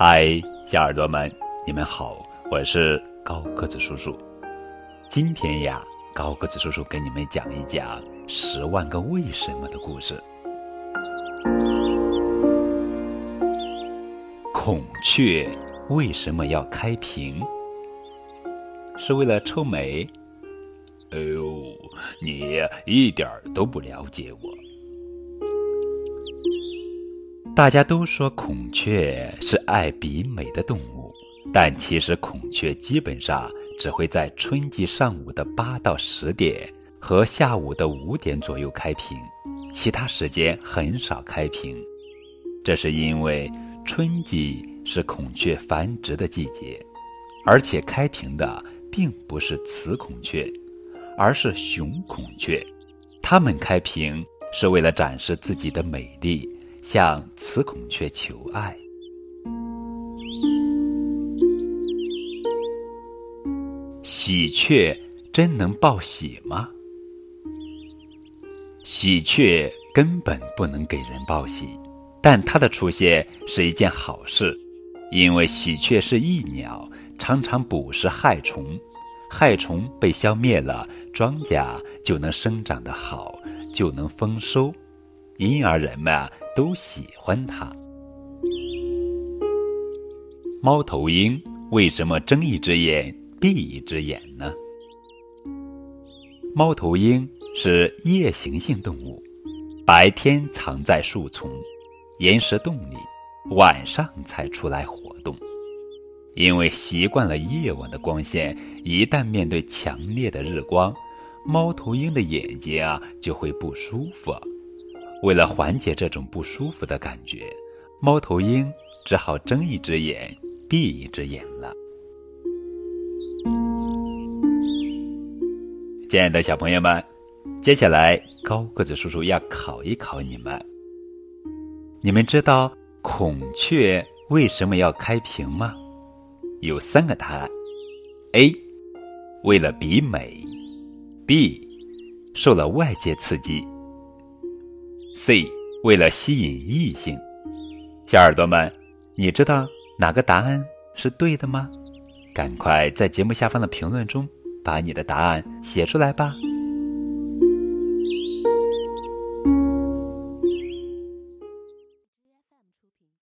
嗨，小耳朵们，你们好，我是高个子叔叔。今天呀，高个子叔叔跟你们讲一讲《十万个为什么》的故事。孔雀为什么要开屏？是为了臭美？哎呦，你一点都不了解我。大家都说孔雀是爱比美的动物，但其实孔雀基本上只会在春季上午的八到十点和下午的五点左右开屏，其他时间很少开屏。这是因为春季是孔雀繁殖的季节，而且开屏的并不是雌孔雀，而是雄孔雀，它们开屏是为了展示自己的美丽。向雌孔雀求爱。喜鹊真能报喜吗？喜鹊根本不能给人报喜，但它的出现是一件好事，因为喜鹊是益鸟，常常捕食害虫，害虫被消灭了，庄稼就能生长得好，就能丰收，因而人们。都喜欢它。猫头鹰为什么睁一只眼闭一只眼呢？猫头鹰是夜行性动物，白天藏在树丛、岩石洞里，晚上才出来活动。因为习惯了夜晚的光线，一旦面对强烈的日光，猫头鹰的眼睛啊就会不舒服。为了缓解这种不舒服的感觉，猫头鹰只好睁一只眼闭一只眼了。亲爱的小朋友们，接下来高个子叔叔要考一考你们。你们知道孔雀为什么要开屏吗？有三个答案：A. 为了比美；B. 受了外界刺激。C，为了吸引异性，小耳朵们，你知道哪个答案是对的吗？赶快在节目下方的评论中把你的答案写出来吧。